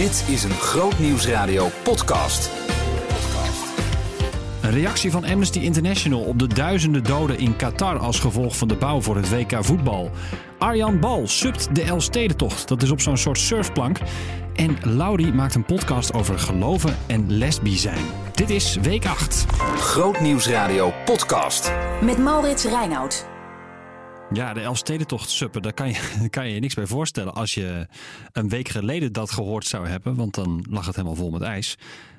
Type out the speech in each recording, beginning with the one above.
Dit is een Groot Nieuwsradio podcast. Een reactie van Amnesty International op de duizenden doden in Qatar als gevolg van de bouw voor het WK voetbal. Arjan Bal subt de Elfstedentocht, dat is op zo'n soort surfplank. En Laurie maakt een podcast over geloven en lesbi zijn. Dit is week 8. Groot Nieuwsradio podcast. Met Maurits Reinoud. Ja, de Elfstedentocht suppen, daar kan je, kan je je niks bij voorstellen als je een week geleden dat gehoord zou hebben. Want dan lag het helemaal vol met ijs.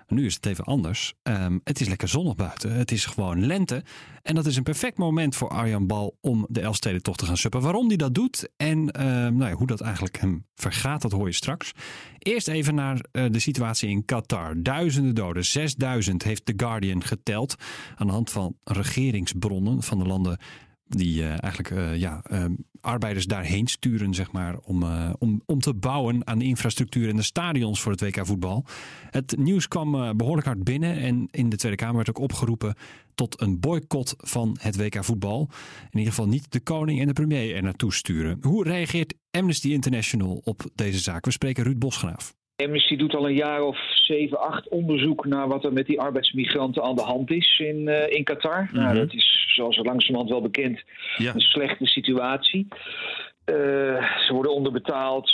Nu is het even anders. Ehm, het is lekker zonnig buiten. Het is gewoon lente. En dat is een perfect moment voor Arjan Bal om de Elfstedentocht te gaan suppen. Waarom hij dat doet en ehm, nou ja, hoe dat eigenlijk hem vergaat, dat hoor je straks. Eerst even naar eh, de situatie in Qatar. Duizenden doden, 6000 heeft The Guardian geteld. Aan de hand van regeringsbronnen van de landen die eh, eigenlijk eh, ja, ehm, arbeiders daarheen sturen, zeg maar, om, eh, om, om te bouwen aan de infrastructuur en de stadions voor het WK voetbal. Het nieuws kwam behoorlijk hard binnen en in de Tweede Kamer werd ook opgeroepen tot een boycott van het WK voetbal. In ieder geval niet de koning en de premier er naartoe sturen. Hoe reageert Amnesty International op deze zaak? We spreken Ruud Bosgraaf. Amnesty doet al een jaar of zeven, acht onderzoek naar wat er met die arbeidsmigranten aan de hand is in, uh, in Qatar. nou, Mhm. dat is, zoals er langzamerhand wel bekend, Ja. een slechte situatie. Eh, ze worden onderbetaald,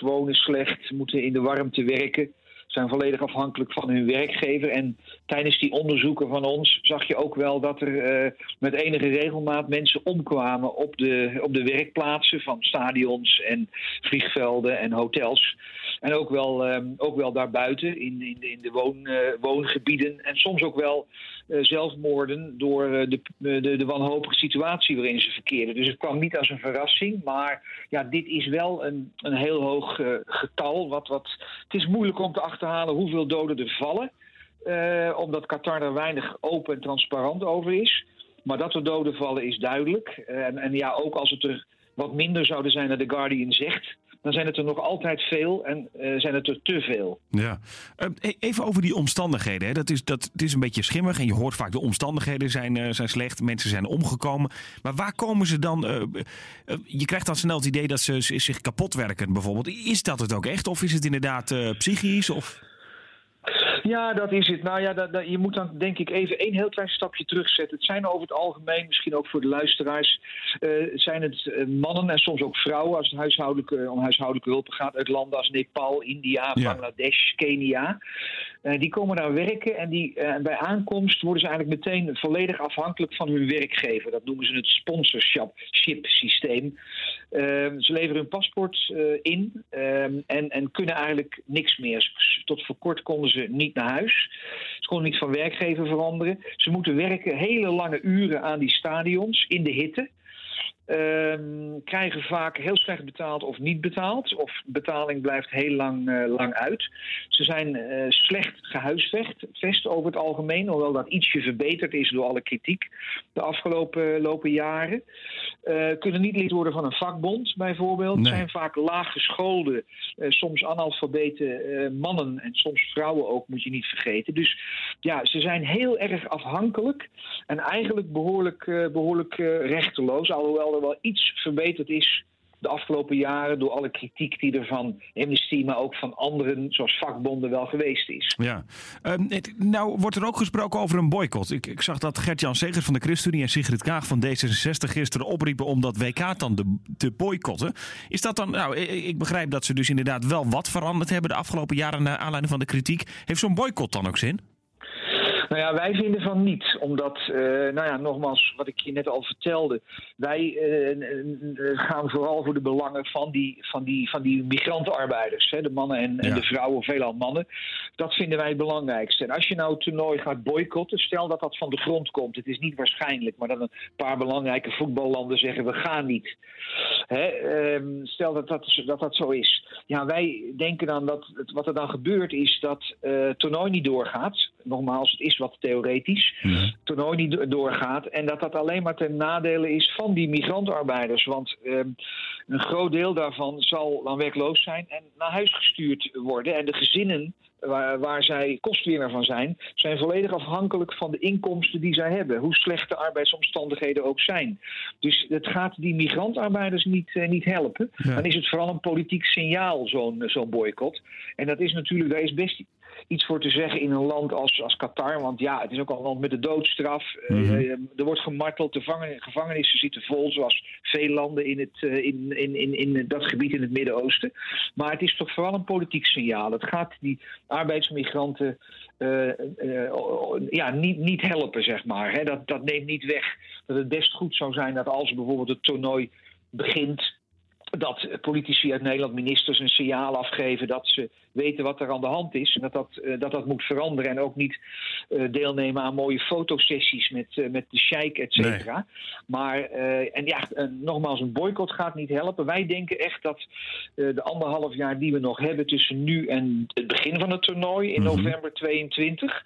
wonen slecht, moeten in de warmte werken. Zijn volledig afhankelijk van hun werkgever. En tijdens die onderzoeken van ons zag je ook wel dat er eh, met enige regelmaat mensen omkwamen op de, op de werkplaatsen van stadions en vliegvelden en hotels. En ook wel, ehm, ook wel daarbuiten in, in, in de woon, eh, woongebieden. En soms ook wel zelfmoorden door eh, de, de, de wanhopige situatie waarin ze verkeerden. Dus het kwam niet als een verrassing. Maar ja, dit is wel een, een heel hoog eh, getal. Wat, wat, het is moeilijk om te achterhalen hoeveel doden er vallen. eh, omdat Qatar er weinig open en transparant over is. Maar dat er doden vallen is duidelijk. En, en ja, ook als het er wat minder zouden zijn dan The Guardian zegt dan zijn het er nog altijd veel en eh, zijn het er te veel. Ja. Eh, e- even over die omstandigheden. Hè. Dat is, dat, het is een beetje schimmig en je hoort vaak de omstandigheden zijn, eh, zijn slecht. Mensen zijn omgekomen. Maar waar komen ze dan... eh, je krijgt dan snel het idee dat ze zich kapot werken bijvoorbeeld. Is dat het ook echt? Of is het inderdaad psychisch? Of... Ja, dat is het. Nou ja, dat, dat- je moet dan denk ik even één heel klein stapje terugzetten. Het zijn over het algemeen, misschien ook voor de luisteraars, eh, zijn het eh, mannen en soms ook vrouwen als het huishoudelijke, om huishoudelijke hulp gaat uit landen als Nepal, India, Ja. Bangladesh, Kenia. Eh, die komen daar werken en die, eh, bij aankomst worden ze eigenlijk meteen volledig afhankelijk van hun werkgever. Dat noemen ze het sponsorship systeem. Ehm, ze leveren hun paspoort eh, in ehm, en, en kunnen eigenlijk niks meer. Tot voor kort konden ze niet naar huis. Ze konden niet van werkgever veranderen. Ze moeten werken hele lange uren aan die stadions in de hitte. Ehm, krijgen vaak heel slecht betaald of niet betaald. Of betaling blijft heel lang, eh, lang uit. Ze zijn eh, slecht gehuisvest vest over het algemeen. Hoewel dat ietsje verbeterd is door alle kritiek de afgelopen lopen jaren. Eh, kunnen niet lid worden van een vakbond bijvoorbeeld. Nee. Zijn vaak laaggeschoolde, eh, soms analfabete eh, mannen en soms vrouwen ook, moet je niet vergeten. Dus ja, ze zijn heel erg afhankelijk en eigenlijk behoorlijk, eh, behoorlijk eh, rechteloos. Alhoewel er wel iets verbeterd is de afgelopen jaren door alle kritiek die er van Amnesty, maar ook van anderen, zoals vakbonden, wel geweest is. Ja. Ehm, nou wordt er ook gesproken over een boycott. Ik, ik zag dat Gert-Jan Segers van de ChristenUnie en Sigrid Kaag van D66 gisteren opriepen om dat WK dan de, te boycotten. Is dat dan, nou, ik, ik begrijp dat ze dus inderdaad wel wat veranderd hebben de afgelopen jaren naar aanleiding van de kritiek. Heeft zo'n boycott dan ook zin? Nou ja, wij vinden van niet. Omdat, eh, nou ja, nogmaals, wat ik je net al vertelde. Wij eh, gaan vooral voor de belangen van die, van die, van die migrantenarbeiders. Hè, de mannen en, en de vrouwen, veelal mannen. Dat vinden wij het belangrijkste. En als je nou het toernooi gaat boycotten, stel dat dat van de grond komt. Het is niet waarschijnlijk, maar dat een paar belangrijke voetballanden zeggen: we gaan niet. Hè, ehm, stel dat dat, dat dat zo is. Ja, wij denken dan dat het, wat er dan gebeurt is dat eh, het toernooi niet doorgaat. nogmaals, het is wat theoretisch, het toernooi niet doorgaat. En dat dat alleen maar ten nadele is van die migrantarbeiders. Want ehm, een groot deel daarvan zal dan werkloos zijn en naar huis gestuurd worden. En de gezinnen waar, waar zij kostwinnaar van zijn, zijn volledig afhankelijk van de inkomsten die zij hebben. Hoe slecht de arbeidsomstandigheden ook zijn. Dus het gaat die migrantarbeiders niet, eh, niet helpen. Dan is het vooral een politiek signaal, zo'n zo'n boycott. En dat is natuurlijk, daar is best iets voor te zeggen in een land als, als Qatar. Want ja, het is ook al een land met de doodstraf. Eh, Mhm. er wordt gemarteld, de gevangen- gevangenissen zitten vol, zoals veel landen in, het, eh, in, in, in, in dat gebied in het Midden-Oosten. Maar het is toch vooral een politiek signaal. Het gaat die arbeidsmigranten eh, ja, niet, niet helpen, zeg maar. Hè. Dat, dat neemt niet weg dat het best goed zou zijn dat als bijvoorbeeld het toernooi begint dat politici uit Nederland, ministers, een signaal afgeven dat ze weten wat er aan de hand is. En dat dat, eh, dat, dat moet veranderen. En ook niet eh, deelnemen aan mooie fotosessies met, eh, met de sheik, et cetera. Maar, en ja, nogmaals, een boycott gaat niet helpen. Wij denken echt dat de anderhalf jaar die we nog hebben tussen nu en het begin van het toernooi in november 22,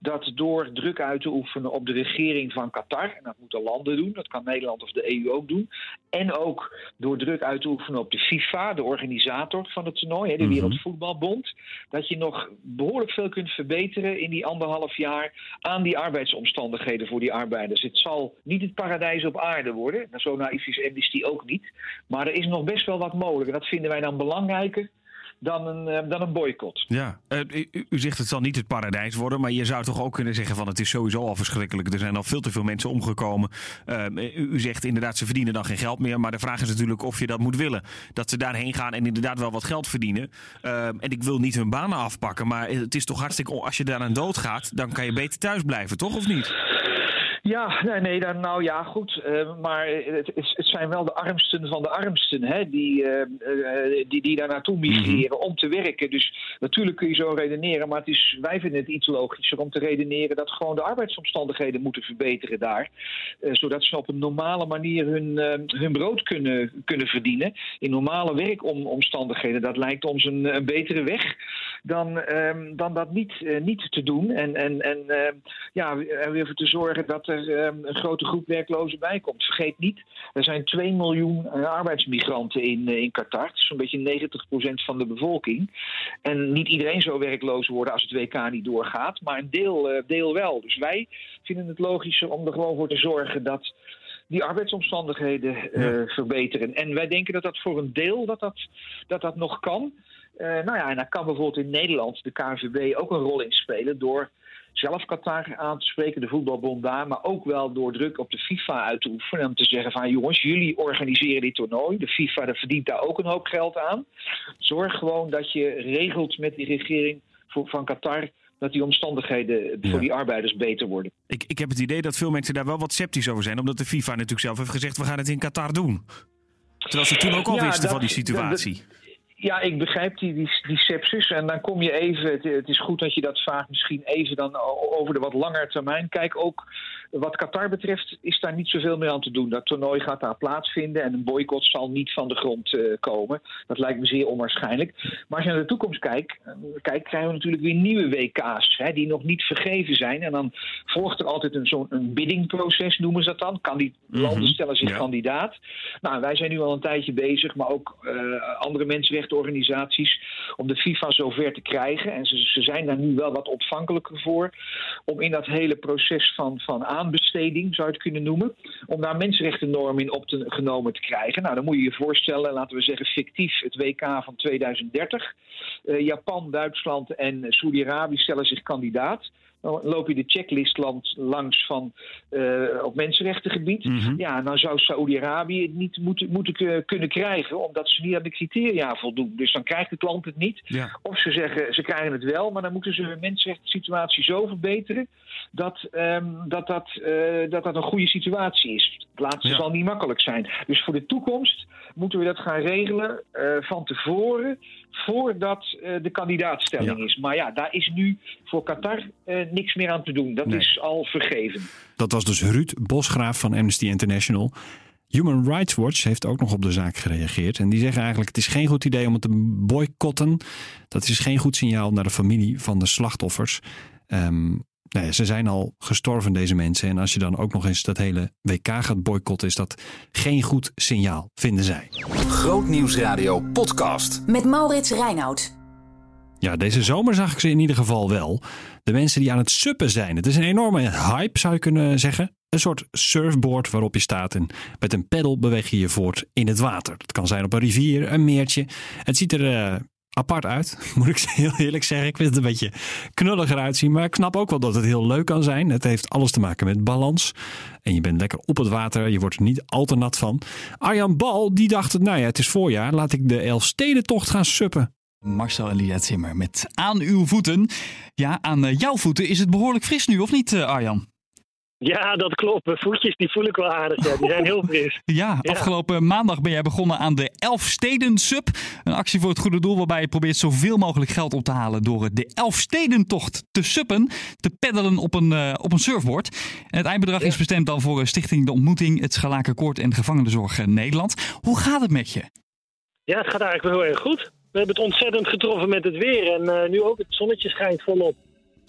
dat door druk uit te oefenen op de regering van Qatar, en dat moeten landen doen, dat kan Nederland of de EU ook doen, en ook door druk uit te oefenen op de FIFA, de organisator van het toernooi, hè, de Wereldvoetbalbond, dat je nog behoorlijk veel kunt verbeteren in die anderhalf jaar aan die arbeidsomstandigheden voor die arbeiders. Het zal niet het paradijs op aarde worden, Nou, zo naïef is Amnesty ook niet, maar er is nog best wel wat mogelijk. En dat vinden wij dan belangrijker dan een, eh, dan een boycott. Ja, eh, u, zegt het zal niet het paradijs worden, maar je zou toch ook kunnen zeggen van het is sowieso al verschrikkelijk. Er zijn al veel te veel mensen omgekomen. Eh, u, zegt inderdaad ze verdienen dan geen geld meer, maar de vraag is natuurlijk of je dat moet willen. Dat ze daarheen gaan en inderdaad wel wat geld verdienen. En ik wil niet hun banen afpakken, maar het is toch hartstikke, als je daaraan doodgaat, dan kan je beter thuis blijven, toch of niet? Ja, nee, nee dan, nou ja, goed. eh, maar het, het zijn wel de armsten van de armsten hè, die, eh, eh, die, die daar naartoe migreren om te werken. Dus natuurlijk kun je zo redeneren, maar het is, wij vinden het iets logischer om te redeneren dat gewoon de arbeidsomstandigheden moeten verbeteren daar. zodat ze op een normale manier hun, hun brood kunnen, kunnen verdienen. In normale werkomstandigheden. Dat lijkt ons een, een betere weg dan, ehm, dan dat niet, niet te doen. En, en, en ja, weer voor te zorgen dat er ehm, een grote groep werklozen bij komt. Vergeet niet, er zijn 2 miljoen eh, arbeidsmigranten in, eh, in Qatar. Zo'n beetje 90% van de bevolking. En niet iedereen zou werkloos worden als het WK niet doorgaat, maar een deel, eh, deel wel. Dus wij vinden het logischer om er gewoon voor te zorgen dat die arbeidsomstandigheden verbeteren. En wij denken dat dat voor een deel dat dat, dat, dat nog kan. Nou ja, en daar kan bijvoorbeeld in Nederland de KNVB ook een rol in spelen door zelf Qatar aan te spreken, de voetbalbond daar, maar ook wel door druk op de FIFA uit te oefenen. Om te zeggen van jongens, jullie organiseren dit toernooi. De FIFA daar verdient daar ook een hoop geld aan. Zorg gewoon dat je regelt met die regering voor- van Qatar dat die omstandigheden voor die arbeiders beter worden. Ik, ik heb het idee dat veel mensen daar wel wat sceptisch over zijn, omdat de FIFA natuurlijk zelf heeft gezegd we gaan het in Qatar doen. Terwijl ze toen ook al Ja, wisten dat- van die situatie. Ja, ik begrijp die, die, die sepsis. En dan kom je even, het, het is goed dat je dat vraagt, misschien even dan over de wat langere termijn. Kijk, ook wat Qatar betreft is daar niet zoveel meer aan te doen. Dat toernooi gaat daar plaatsvinden en een boycott zal niet van de grond eh, komen. Dat lijkt me zeer onwaarschijnlijk. Maar als je naar de toekomst kijkt, eh, kijkt krijgen we natuurlijk weer nieuwe WK's hè, die nog niet vergeven zijn. En dan volgt er altijd een zo'n een biddingproces, noemen ze dat dan. Kan die landen stellen zich Ja. kandidaat. Nou, wij zijn nu al een tijdje bezig, maar ook eh, andere mensenrechtenorganisaties, om de FIFA zover te krijgen. En ze, ze zijn daar nu wel wat ontvankelijker voor. Om in dat hele proces van, van aanbesteding, zou je het kunnen noemen, om daar mensenrechtennormen in op te, genomen te krijgen. Nou, dan moet je je voorstellen, laten we zeggen fictief, het WK van 2030. Eh, Japan, Duitsland en Saudi-Arabië stellen zich kandidaat. Dan loop je de checklist land- langs van eh, op mensenrechtengebied. Mhm. Ja, dan zou Saoedi-Arabië het niet moeten, moeten kunnen krijgen, omdat ze niet aan de criteria voldoen. Dus dan krijgt het land het niet. Ja. Of ze zeggen ze krijgen het wel, maar dan moeten ze hun mensenrechten zo verbeteren dat, ehm, dat, dat, eh, dat dat een goede situatie is. Het laatste Ja. zal niet makkelijk zijn. Dus voor de toekomst moeten we dat gaan regelen eh, van tevoren, voordat eh, de kandidaatstelling Ja. is. Maar ja, daar is nu voor Qatar niks meer aan te doen. Dat Nee. is al vergeven. Dat was dus Ruud Bosgraaf van Amnesty International. Human Rights Watch heeft ook nog op de zaak gereageerd. En die zeggen eigenlijk: het is geen goed idee om het te boycotten. Dat is geen goed signaal naar de familie van de slachtoffers. Ehm, nou ja, ze zijn al gestorven, deze mensen. En als je dan ook nog eens dat hele WK gaat boycotten, is dat geen goed signaal, vinden zij. Grootnieuwsradio podcast. Met Maurits Reinoud. Ja, deze zomer zag ik ze in ieder geval wel. De mensen die aan het suppen zijn. Het is een enorme hype, zou je kunnen zeggen. Een soort surfboard waarop je staat en met een pedal beweeg je je voort in het water. Het kan zijn op een rivier, een meertje. Het ziet er uh, apart uit, moet ik heel eerlijk zeggen. Ik vind het een beetje knulliger uitzien, maar ik snap ook wel dat het heel leuk kan zijn. Het heeft alles te maken met balans. En je bent lekker op het water, je wordt er niet al te nat van. Arjan Bal, die dacht, nou ja, het is voorjaar, laat ik de Elfstedentocht gaan suppen. Marcel en Lia Zimmer met Aan uw voeten. Ja, aan eh, jouw voeten is het behoorlijk fris nu, of niet, Arjan? Ja, dat klopt. Mijn voetjes die voel ik wel aardig. Ja. Die zijn heel fris. ja, afgelopen maandag ben jij begonnen aan de Elfsteden Sub. Een actie voor het goede doel waarbij je probeert zoveel mogelijk geld op te halen door de Elfstedentocht te suppen. Te peddelen op een, uh, op een surfboard. En het eindbedrag is bestemd dan voor Stichting De Ontmoeting, het Schalakenkoord en Gevangenenzorg Nederland. Hoe gaat het met je? Ja, het gaat eigenlijk wel heel erg goed. We hebben het ontzettend getroffen met het weer. En uh, nu ook het zonnetje schijnt volop.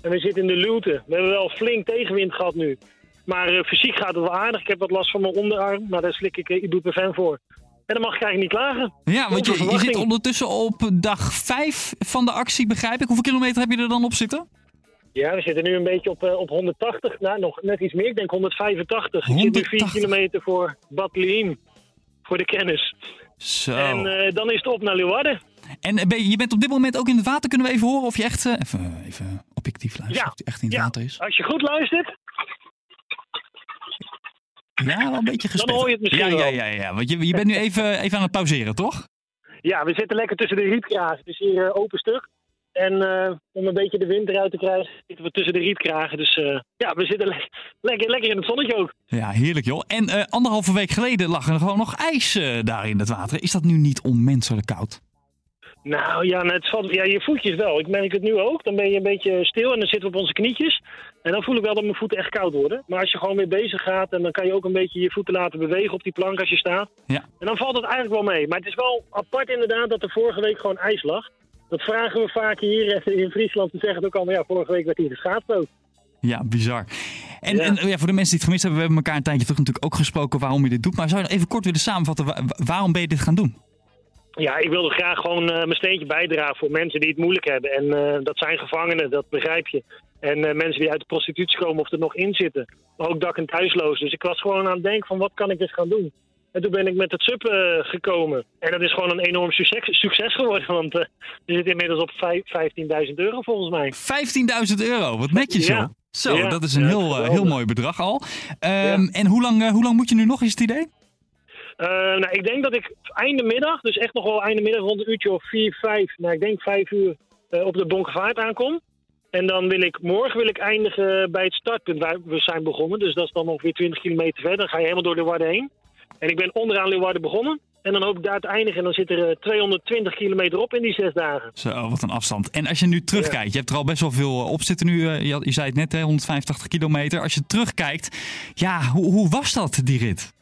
En we zitten in de luwte. We hebben wel flink tegenwind gehad nu. Maar uh, fysiek gaat het wel aardig. Ik heb wat last van mijn onderarm, maar daar slik ik uh, ibuprofen voor. En dan mag ik eigenlijk niet klagen. Ja, want je, je, zit ondertussen op dag 5 van de actie, begrijp ik. Hoeveel kilometer heb je er dan op zitten? Ja, we zitten nu een beetje op, uh, op 180. Nou, nog net iets meer. Ik denk 185. 180. Ik zit nu 4 kilometer voor Bad Liem. Voor de kennis. Zo. En dan is het op naar Leeuwarden. En ben je, je bent op dit moment ook in het water. Kunnen we even horen of je echt... even, even objectief luistert. Ja. Of je echt in het ja. water is. Als je goed luistert, ja, wel een beetje gespeeld. Dan hoor je het misschien ja, wel. ja, ja, ja. Want je, je bent nu even, even aan het pauzeren, toch? Ja, we zitten lekker tussen de rietkragen. Is hier uh, open stuk. En uh, om een beetje de wind eruit te krijgen, zitten we tussen de rietkragen. Dus uh, ja, we zitten le lekker, lekker in het zonnetje ook. Ja, heerlijk joh. En anderhalve week geleden lag er gewoon nog ijs daar in het water. Is dat nu niet onmenselijk koud? Nou ja, het valt, ja, je voetjes wel. Ik merk het nu ook. Dan ben je een beetje stil en dan zitten we op onze knietjes. En dan voel ik wel dat mijn voeten echt koud worden. Maar als je gewoon weer bezig gaat en dan kan je ook een beetje je voeten laten bewegen op die plank als je staat. Ja. En dan valt het eigenlijk wel mee. Maar het is wel apart inderdaad dat er vorige week gewoon ijs lag. Dat vragen we vaak hier in Friesland. Ze zeggen het ook al, maar ja, vorige week werd hier geschaatst ook. Ja, bizar. En, ja. en ja, voor de mensen die het gemist hebben, we hebben elkaar een tijdje terug natuurlijk ook gesproken waarom je dit doet. Maar zou je even kort willen samenvatten, waarom ben je dit gaan doen? Ja, ik wilde graag gewoon uh, mijn steentje bijdragen voor mensen die het moeilijk hebben. En uh, dat zijn gevangenen, dat begrijp je. En uh, mensen die uit de prostitutie komen of er nog in zitten. Maar ook dak- en thuisloos. Dus ik was gewoon aan het denken van wat kan ik dus gaan doen. En toen ben ik met het sub gekomen. En dat is gewoon een enorm succes, succes geworden. Want we zitten inmiddels op 15.000 euro volgens mij. 15.000 euro, wat netjes joh. Ja. Zo, Ja, dat is een heel, heel mooi bedrag al. Ehm, En hoe lang, eh, hoe lang moet je nu nog, is het idee? Uh, nou, ik denk dat ik einde middag, dus echt nog wel einde middag rond een uurtje of 4, 5, nou ik denk 5 uur uh, op de Bonkevaart aankom. En dan wil ik, morgen wil ik eindigen bij het startpunt waar we zijn begonnen. Dus dat is dan ongeveer 20 kilometer verder. Dan ga je helemaal door Leeuwarden heen. En ik ben onderaan Leeuwarden begonnen. En dan hoop ik daar te eindigen. En dan zit er uh, 220 kilometer op in die zes dagen. Zo, wat een afstand. En als je nu terugkijkt, je hebt er al best wel veel op zitten nu. eh, je zei het net, hè, 185 kilometer. Als je terugkijkt, ja, hoe, hoe was dat, die rit?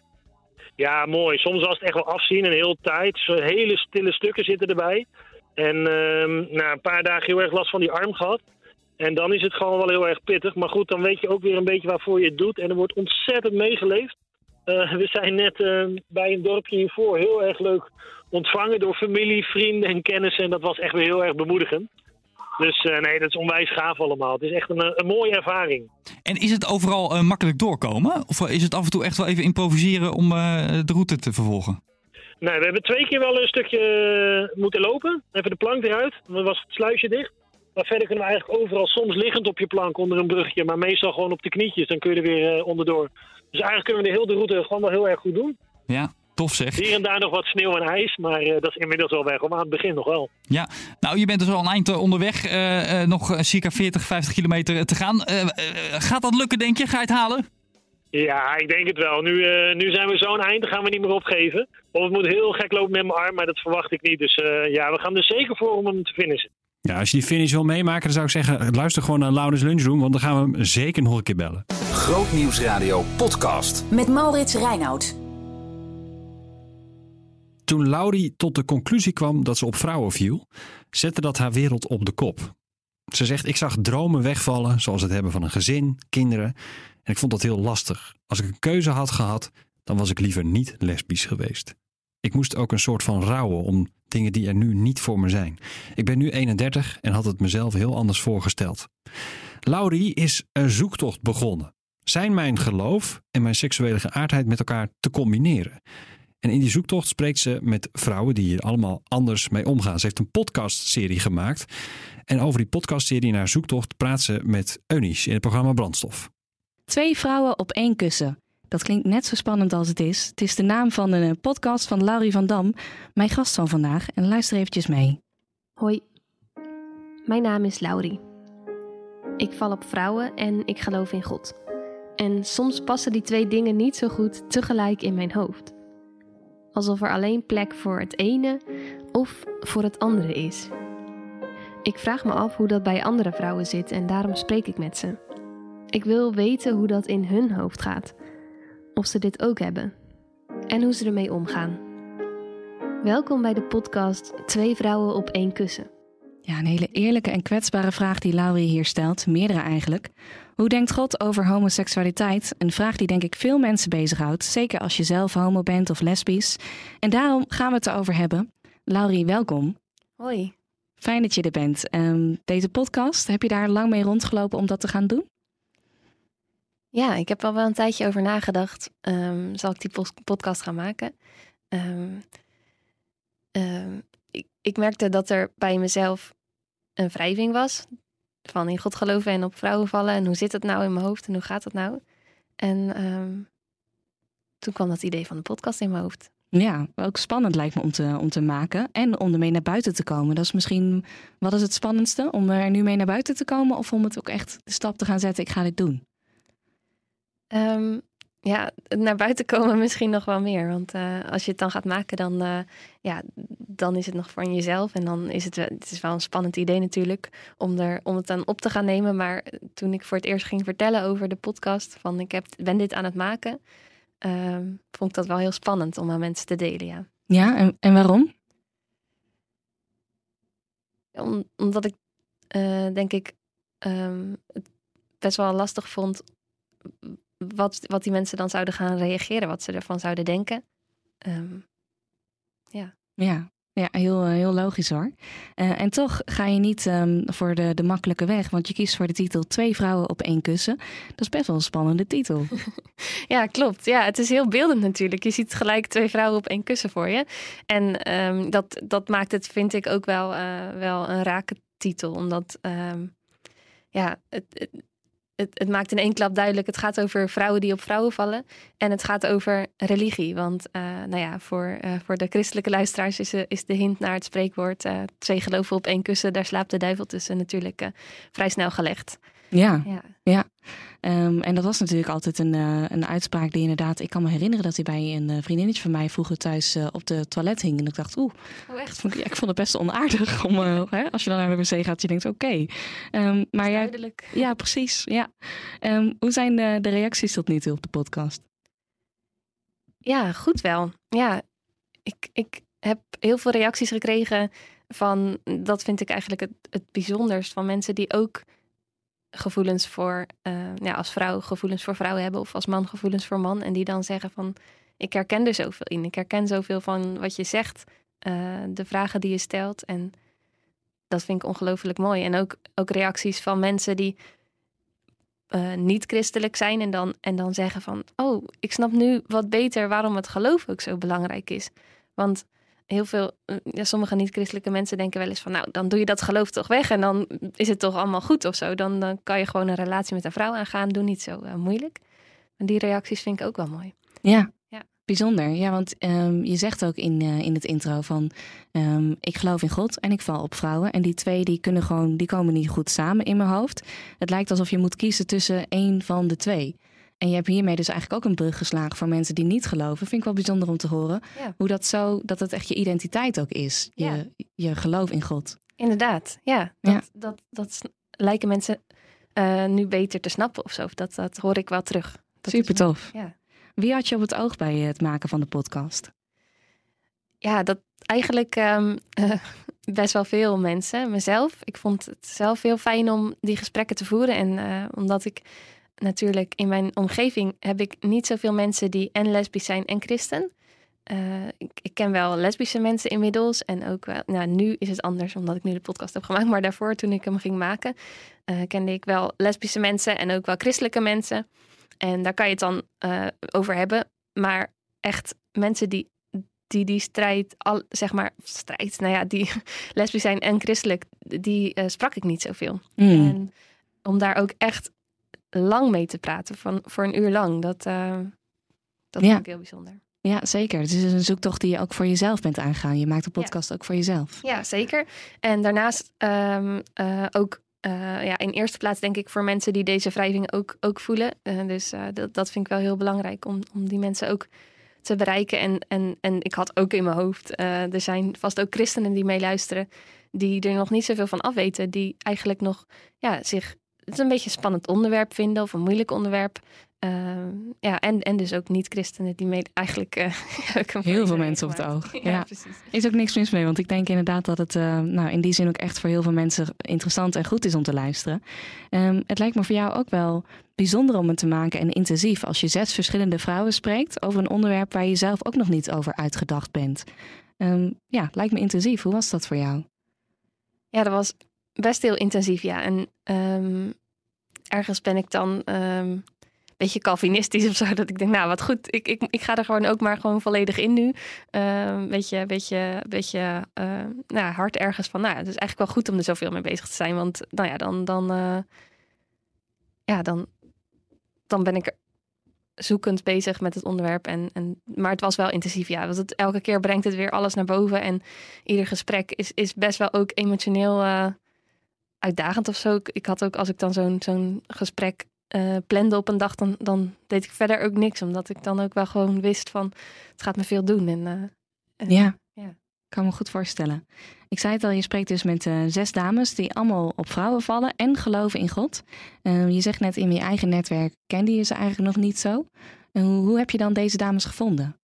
Ja, mooi. Soms was het echt wel afzien en heel tijd. Hele stille stukken zitten erbij. En uh, na een paar dagen heel erg last van die arm gehad. En dan is het gewoon wel heel erg pittig. Maar goed, dan weet je ook weer een beetje waarvoor je het doet. En er wordt ontzettend meegeleefd. Uh, we zijn net uh, bij een dorpje hiervoor heel erg leuk ontvangen door familie, vrienden en kennissen. En dat was echt weer heel erg bemoedigend. Dus uh, nee, dat is onwijs gaaf allemaal. Het is echt een, een mooie ervaring. En is het overal eh, makkelijk doorkomen? Of is het af en toe echt wel even improviseren om eh, de route te vervolgen? Nee, we hebben twee keer wel een stukje eh, moeten lopen. Even de plank eruit. Dan was het sluisje dicht. Maar verder kunnen we eigenlijk overal, soms liggend op je plank onder een brugje. Maar meestal gewoon op de knietjes. Dan kun je er weer uh, onderdoor. Dus eigenlijk kunnen we de hele route gewoon wel heel erg goed doen. Ja, tof zeg. Hier en daar nog wat sneeuw en ijs. Maar uh, dat is inmiddels wel weg. Maar aan het begin nog wel. Ja, nou je bent dus al een eind onderweg. Uh, nog circa 40, 50 kilometer te gaan. gaat dat lukken denk je? Ga je het halen? Ja, ik denk het wel. Nu, uh, nu zijn we zo'n eind, gaan we niet meer opgeven. Of het moet heel gek lopen met mijn arm, maar dat verwacht ik niet. Dus uh, ja, we gaan er zeker voor om hem te finishen. Ja, als je die finish wil meemaken, dan zou ik zeggen, luister gewoon naar Laurens Lunchroom, want dan gaan we hem zeker nog een keer bellen. Grootnieuwsradio podcast. Met Maurits Reinoud. Toen Laurie tot de conclusie kwam dat ze op vrouwen viel, zette dat haar wereld op de kop. Ze zegt, ik zag dromen wegvallen, zoals het hebben van een gezin, kinderen. En ik vond dat heel lastig. Als ik een keuze had gehad, dan was ik liever niet lesbisch geweest. Ik moest ook een soort van rouwen om dingen die er nu niet voor me zijn. Ik ben nu 31 en had het mezelf heel anders voorgesteld. Laurie is een zoektocht begonnen. Zijn mijn geloof en mijn seksuele geaardheid met elkaar te combineren? En in die zoektocht spreekt ze met vrouwen die hier allemaal anders mee omgaan. Ze heeft een podcastserie gemaakt. En over die podcastserie naar zoektocht praat ze met Eunice in het programma Brandstof. Twee vrouwen op één kussen. Dat klinkt net zo spannend als het is. Het is de naam van een eh, podcast van Laurie van Dam, mijn gast van vandaag. En luister eventjes mee. Hoi, mijn naam is Laurie. Ik val op vrouwen en ik geloof in God. En soms passen die twee dingen niet zo goed tegelijk in mijn hoofd. Alsof er alleen plek voor het ene of voor het andere is. Ik vraag me af hoe dat bij andere vrouwen zit en daarom spreek ik met ze. Ik wil weten hoe dat in hun hoofd gaat. Of ze dit ook hebben. En hoe ze ermee omgaan. Welkom bij de podcast Twee vrouwen op één kussen. Ja, een hele eerlijke en kwetsbare vraag die Laurie hier stelt, meerdere eigenlijk. Hoe denkt God over homoseksualiteit? Een vraag die denk ik veel mensen bezighoudt, zeker als je zelf homo bent of lesbisch. En daarom gaan we het erover hebben. Laurie, welkom. Hoi. Fijn dat je er bent. Ehm, deze podcast, heb je daar lang mee rondgelopen om dat te gaan doen? Ja, ik heb al wel een tijdje over nagedacht. Ehm, zal ik die podcast gaan maken? Ehm, ik, ik merkte dat er bij mezelf een wrijving was. Van in God geloven en op vrouwen vallen. En hoe zit het nou in mijn hoofd en hoe gaat dat nou? En ehm, toen kwam dat idee van de podcast in mijn hoofd. Ja, ook spannend lijkt me om te, om te maken en om ermee naar buiten te komen. Dat is misschien, wat is het spannendste? Om er nu mee naar buiten te komen of om het ook echt de stap te gaan zetten, ik ga dit doen? Ehm, ja, naar buiten komen misschien nog wel meer. Want eh, als je het dan gaat maken, dan, eh, ja, dan is het nog voor jezelf. En dan is het, wel- het is wel een spannend idee natuurlijk om, er, om het dan op te gaan nemen. Maar toen ik voor het eerst ging vertellen over de podcast, van ik heb, ben dit aan het maken, ehm, vond ik dat wel heel spannend om aan mensen te delen. Ja. Ja, en, en waarom? Om, omdat ik, eh, denk ik, ehm, het best wel lastig vond wat, wat die mensen dan zouden gaan reageren, wat ze ervan zouden denken. Ehm, Ja, ja heel, eh, heel logisch hoor. Eh, en toch ga je niet ehm, voor de, de makkelijke weg, want je kiest voor de titel Twee vrouwen op één kussen. Dat is best wel een spannende titel. ja, klopt. Ja, het is heel beeldend natuurlijk. Je ziet gelijk twee vrouwen op één kussen voor je. En ehm, dat, dat maakt het, vind ik, ook wel, eh, wel een rake titel. Omdat, ja, het, het, het, het maakt in één klap duidelijk. Het gaat over vrouwen die op vrouwen vallen. En het gaat over religie. Want, eh, nou ja, voor, eh, voor de christelijke luisteraars is, eh, is de hint naar het spreekwoord... twee geloven op één kussen, daar slaapt de duivel tussen natuurlijk vrij snel gelegd. Ja, Ja. Ehm, en dat was natuurlijk altijd een, eh, een uitspraak die inderdaad... Ik kan me herinneren dat hij bij een eh, vriendinnetje van mij vroeger thuis eh, op de toilet hing. En ik dacht, oeh, Oh, echt? vond ik, ja, ik vond het best onaardig om, hè, als je dan naar de wc gaat, je denkt, oké. Ehm, maar jij, Duidelijk. ja, precies, ja. Ehm, hoe zijn de, de reacties tot nu toe op de podcast? Ja, goed wel. Ja, ik, ik heb heel veel reacties gekregen van, dat vind ik eigenlijk het, het bijzonderst, van mensen die ook gevoelens voor, eh, ja, als vrouw gevoelens voor vrouw hebben of als man gevoelens voor man. En die dan zeggen van, ik herken er zoveel in. Ik herken zoveel van wat je zegt, eh, de vragen die je stelt. En dat vind ik ongelooflijk mooi. En ook, ook reacties van mensen die eh, niet christelijk zijn en dan, en dan zeggen van, oh, ik snap nu wat beter waarom het geloof ook zo belangrijk is. Want heel veel, eh, ja, sommige niet-christelijke mensen denken wel eens van, nou, dan doe je dat geloof toch weg en dan is het toch allemaal goed of zo. Dan, dan kan je gewoon een relatie met een vrouw aangaan, doe niet zo eh, moeilijk. En die reacties vind ik ook wel mooi. Ja, Ja. bijzonder. Ja, want ehm, je zegt ook in, eh, in het intro van... ehm, ik geloof in God en ik val op vrouwen. En die twee die kunnen gewoon, die komen niet goed samen in mijn hoofd. Het lijkt alsof je moet kiezen tussen één van de twee. En je hebt hiermee dus eigenlijk ook een brug geslagen voor mensen die niet geloven. Vind ik wel bijzonder om te horen. Ja. Hoe dat zo, dat het echt je identiteit ook is. Je, Ja. je geloof in God. Inderdaad, ja. Ja. Dat, dat, dat, s- lijken mensen eh, nu beter te snappen of zo. Dat, dat hoor ik wel terug. Dat is Super tof. Ja. Wie had je op het oog bij het maken van de podcast? ja, dat eigenlijk. ehm, eh, best wel veel mensen. Mezelf. Ik vond het zelf heel fijn om die gesprekken te voeren. En eh, omdat ik natuurlijk in mijn omgeving heb ik niet zoveel mensen die en lesbisch zijn en christen. Eh, ik, ik, ken wel lesbische mensen inmiddels. En ook wel, nou, nu is het anders omdat ik nu de podcast heb gemaakt. Maar daarvoor, toen ik hem ging maken, uh, kende ik wel lesbische mensen en ook wel christelijke mensen. En daar kan je het dan uh, over hebben. Maar echt mensen die die, die strijd, al, zeg maar, strijd, nou ja, die lesbisch zijn en christelijk, die sprak ik niet zoveel. Mm. En om daar ook echt lang mee te praten, van, voor een uur lang, dat, dat Ja. vind ik heel bijzonder. Ja, zeker. Het is een zoektocht die je ook voor jezelf bent aangaan. Je maakt de podcast ook voor jezelf. Ja, zeker. En daarnaast ehm, eh, ook eh, ja, in eerste plaats denk ik voor mensen die deze wrijving ook, ook voelen. Eh, dus eh, dat, dat vind ik wel heel belangrijk om, om die mensen ook te bereiken. En, en, en ik had ook in mijn hoofd, eh, er zijn vast ook christenen die meeluisteren, die er nog niet zoveel van afweten, die eigenlijk nog ja, zich het een beetje een spannend onderwerp vinden of een moeilijk onderwerp. Ehm, ja, en, en dus ook niet-christenen die mee eigenlijk... eh, Heel veel mensen op het oog. Ja, Ja. precies. Is ook niks mis mee, want ik denk inderdaad dat het eh, nou, in die zin ook echt voor heel veel mensen interessant en goed is om te luisteren. Ehm, het lijkt me voor jou ook wel bijzonder om het te maken en intensief als je zes verschillende vrouwen spreekt over een onderwerp waar je zelf ook nog niet over uitgedacht bent. Ehm, ja, lijkt me intensief. Hoe was dat voor jou? Ja, dat was best heel intensief, ja. En ehm, ergens ben ik dan ehm, een beetje Calvinistisch of zo. Dat ik denk, nou wat goed, ik, ik, ik ga er gewoon ook maar gewoon volledig in nu. Een beetje, beetje, beetje eh, nou, hard ergens van, nou het is eigenlijk wel goed om er zoveel mee bezig te zijn. Want nou ja, dan, dan, eh, ja, dan, dan ben ik er zoekend bezig met het onderwerp. En, en, maar het was wel intensief, ja. Want het, elke keer brengt het weer alles naar boven. En ieder gesprek is, is best wel ook emotioneel eh, uitdagend of zo. Ik, ik had ook, als ik dan zo'n zo'n gesprek eh plande op een dag, dan, dan deed ik verder ook niks. Omdat ik dan ook wel gewoon wist van, het gaat me veel doen. En, eh, en- Ja, ja. kan me goed voorstellen. Ik zei het al, je spreekt dus met eh, zes dames die allemaal op vrouwen vallen en geloven in God. Ehm, je zegt net in je eigen netwerk kende je ze eigenlijk nog niet zo. En hoe, hoe heb je dan deze dames gevonden?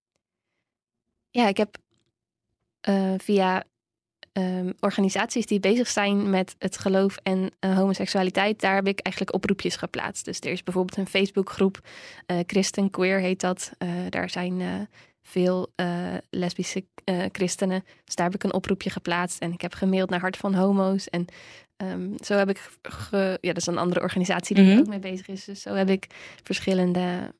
Ja, ik heb via ehm, organisaties die bezig zijn met het geloof en eh, homoseksualiteit, daar heb ik eigenlijk oproepjes geplaatst. Dus er is bijvoorbeeld een Facebookgroep, eh Christen Queer heet dat. Eh, daar zijn veel lesbische christenen. Dus daar heb ik een oproepje geplaatst en ik heb gemaild naar Hart van Homo's. En ehm, zo heb ik, ge- ja, dat is een andere organisatie die Mhm. er ook mee bezig is. Dus zo heb ik verschillende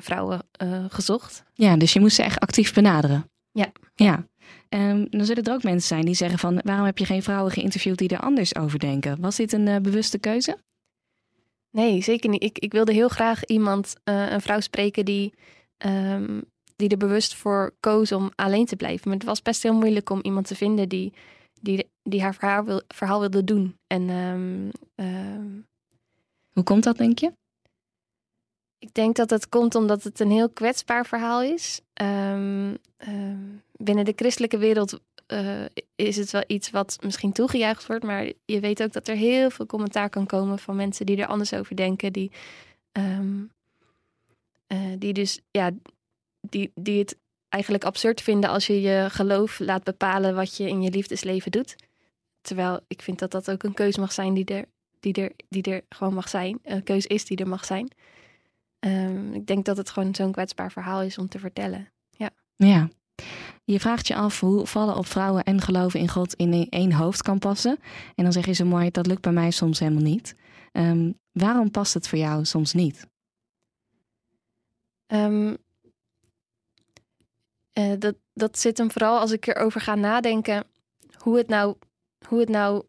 vrouwen gezocht. Ja, dus je moest ze echt actief benaderen. Ja. Ja. Ehm, dan zullen er ook mensen zijn die zeggen van... waarom heb je geen vrouwen geïnterviewd die er anders over denken? Was dit een eh, bewuste keuze? Nee, zeker niet. Ik, ik wilde heel graag iemand, eh, een vrouw spreken die, ehm, die er bewust voor koos om alleen te blijven. Maar het was best heel moeilijk om iemand te vinden die, die, die haar verhaal, wil, verhaal wilde doen. En ehm, Hoe komt dat, denk je? ik denk dat het komt omdat het een heel kwetsbaar verhaal is. Ehm, binnen de christelijke wereld eh, is het wel iets wat misschien toegejuicht wordt. Maar je weet ook dat er heel veel commentaar kan komen van mensen die er anders over denken. Die, ehm, eh, die dus ja, die, die het eigenlijk absurd vinden als je je geloof laat bepalen wat je in je liefdesleven doet. Terwijl ik vind dat dat ook een keuze mag zijn die er, die er, die er gewoon mag zijn. Een keuze is die er mag zijn. Ehm, ik denk dat het gewoon zo'n kwetsbaar verhaal is om te vertellen. Ja. Je vraagt je af hoe vallen op vrouwen en geloven in God in één hoofd kan passen. En dan zeg je zo mooi, dat lukt bij mij soms helemaal niet. Ehm, waarom past het voor jou soms niet? Ehm, eh, dat, dat zit hem vooral als ik erover ga nadenken hoe het nou, hoe het nou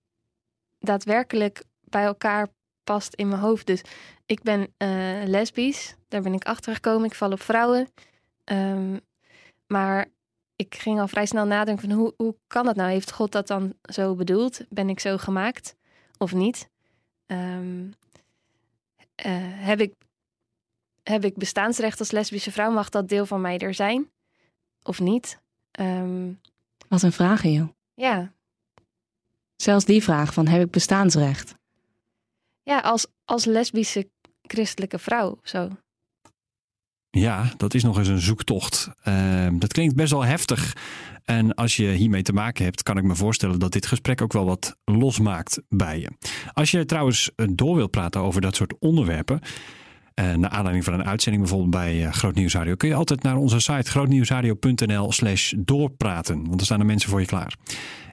daadwerkelijk bij elkaar past in mijn hoofd. Dus ik ben eh, lesbisch, daar ben ik achter gekomen. Ik val op vrouwen. Ehm, maar ik ging al vrij snel nadenken van hoe, hoe kan dat nou? Heeft God dat dan zo bedoeld? Ben ik zo gemaakt of niet? Ehm, eh, heb ik heb ik bestaansrecht als lesbische vrouw? Mag dat deel van mij er zijn? Of niet? Ehm, Wat een vraag, joh. ja. Zelfs die vraag van, heb ik bestaansrecht? ja, als, als lesbische christelijke vrouw zo. Ja, dat is nog eens een zoektocht. Ehm, dat klinkt best wel heftig. En als je hiermee te maken hebt, kan ik me voorstellen dat dit gesprek ook wel wat losmaakt bij je. Als je trouwens door wilt praten over dat soort onderwerpen. Uh, naar aanleiding van een uitzending bijvoorbeeld bij uh, Groot Nieuwsradio, kun je altijd naar onze site grootnieuwsradio.nl/slash doorpraten. Want er staan er mensen voor je klaar.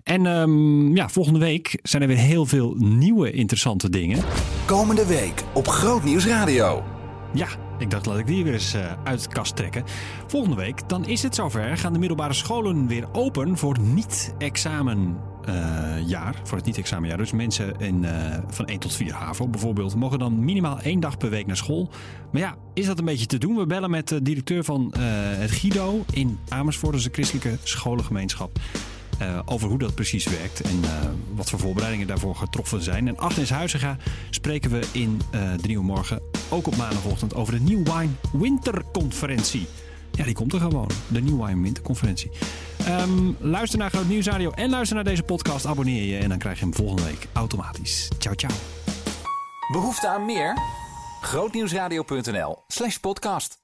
En um, ja, volgende week zijn er weer heel veel nieuwe interessante dingen. Komende week op Groot Nieuwsradio. Ja, ik dacht, laat ik die weer eens uh, uit de kast trekken. Volgende week, dan is het zover. Gaan de middelbare scholen weer open voor niet-examenjaar. Uh, voor het niet-examenjaar. Dus mensen in, uh, van 1 tot 4 HAVO bijvoorbeeld mogen dan minimaal één dag per week naar school. Maar ja, is dat een beetje te doen? We bellen met de directeur van het Guido in Amersfoort. Is een christelijke scholengemeenschap. Uh, over hoe dat precies werkt en uh, wat voor voorbereidingen daarvoor getroffen zijn. En Agnes Huizinga spreken we in uh, de Nieuwe Morgen, ook op maandagochtend, over de New Wine Winterconferentie. Ja, die komt er gewoon. De New Wine Winterconferentie. Um, luister naar Groot Nieuwsradio en luister naar deze podcast. Abonneer je en dan krijg je hem volgende week automatisch. Ciao, ciao. Behoefte aan meer? Grootnieuwsradio.nl slash podcast.